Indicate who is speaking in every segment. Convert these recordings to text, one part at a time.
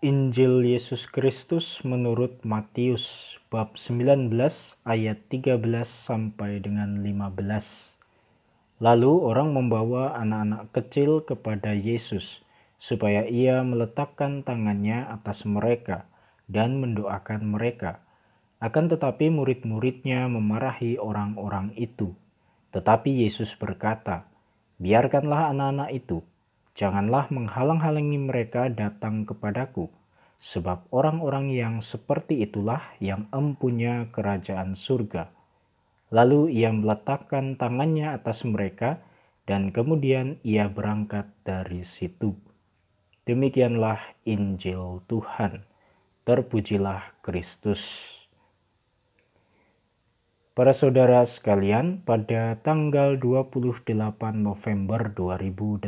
Speaker 1: Injil Yesus Kristus menurut Matius bab 19 ayat 13 sampai dengan 15. Lalu orang membawa anak-anak kecil kepada Yesus supaya ia meletakkan tangannya atas mereka dan mendoakan mereka. Akan tetapi murid-muridnya memarahi orang-orang itu. Tetapi Yesus berkata, "Biarkanlah anak-anak itu, Janganlah menghalang-halangi mereka datang kepadaku, sebab orang-orang yang seperti itulah yang empunya kerajaan surga. Lalu ia meletakkan tangannya atas mereka, dan kemudian ia berangkat dari situ. Demikianlah Injil Tuhan. Terpujilah Kristus. Para saudara sekalian, pada tanggal 28 November 2018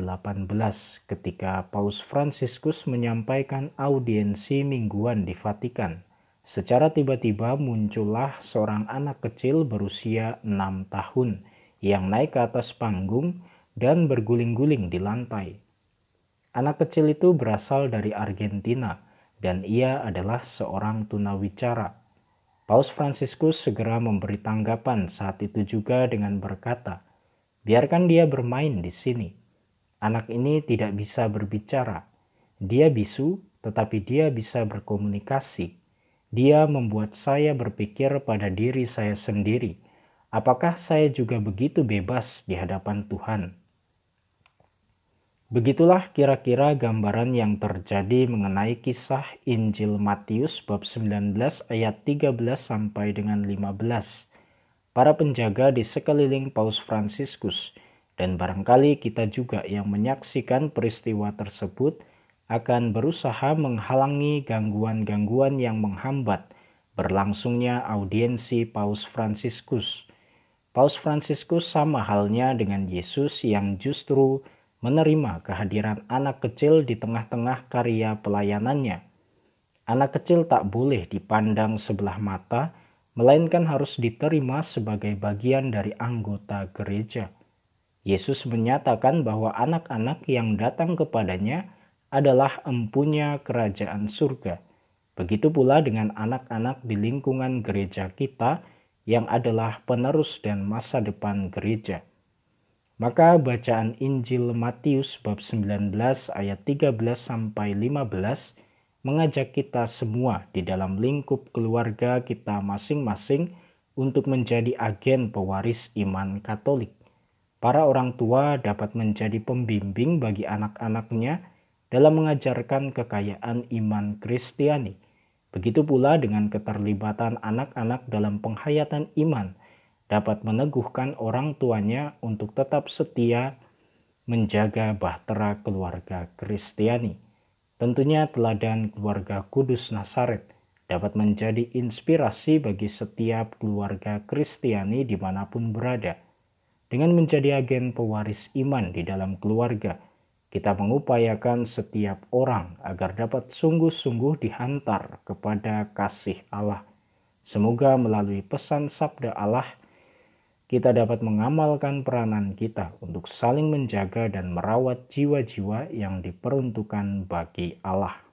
Speaker 1: ketika Paus Fransiskus menyampaikan audiensi mingguan di Vatikan, secara tiba-tiba muncullah seorang anak kecil berusia 6 tahun yang naik ke atas panggung dan berguling-guling di lantai. Anak kecil itu berasal dari Argentina dan ia adalah seorang tunawicara Paus Fransiskus segera memberi tanggapan saat itu juga dengan berkata, "Biarkan dia bermain di sini. Anak ini tidak bisa berbicara. Dia bisu, tetapi dia bisa berkomunikasi. Dia membuat saya berpikir pada diri saya sendiri, apakah saya juga begitu bebas di hadapan Tuhan?" Begitulah kira-kira gambaran yang terjadi mengenai kisah Injil Matius bab 19 ayat 13 sampai dengan 15. Para penjaga di sekeliling Paus Fransiskus dan barangkali kita juga yang menyaksikan peristiwa tersebut akan berusaha menghalangi gangguan-gangguan yang menghambat berlangsungnya audiensi Paus Fransiskus. Paus Fransiskus sama halnya dengan Yesus yang justru menerima kehadiran anak kecil di tengah-tengah karya pelayanannya. Anak kecil tak boleh dipandang sebelah mata, melainkan harus diterima sebagai bagian dari anggota gereja. Yesus menyatakan bahwa anak-anak yang datang kepadanya adalah empunya kerajaan surga. Begitu pula dengan anak-anak di lingkungan gereja kita yang adalah penerus dan masa depan gereja. Maka bacaan Injil Matius bab 19 ayat 13 sampai 15 mengajak kita semua di dalam lingkup keluarga kita masing-masing untuk menjadi agen pewaris iman Katolik. Para orang tua dapat menjadi pembimbing bagi anak-anaknya dalam mengajarkan kekayaan iman Kristiani. Begitu pula dengan keterlibatan anak-anak dalam penghayatan iman dapat meneguhkan orang tuanya untuk tetap setia menjaga bahtera keluarga Kristiani. Tentunya teladan keluarga Kudus Nasaret dapat menjadi inspirasi bagi setiap keluarga Kristiani di mana pun berada. Dengan menjadi agen pewaris iman di dalam keluarga, kita mengupayakan setiap orang agar dapat sungguh-sungguh dihantar kepada kasih Allah. Semoga melalui pesan sabda Allah kita dapat mengamalkan peranan kita untuk saling menjaga dan merawat jiwa-jiwa yang diperuntukkan bagi Allah.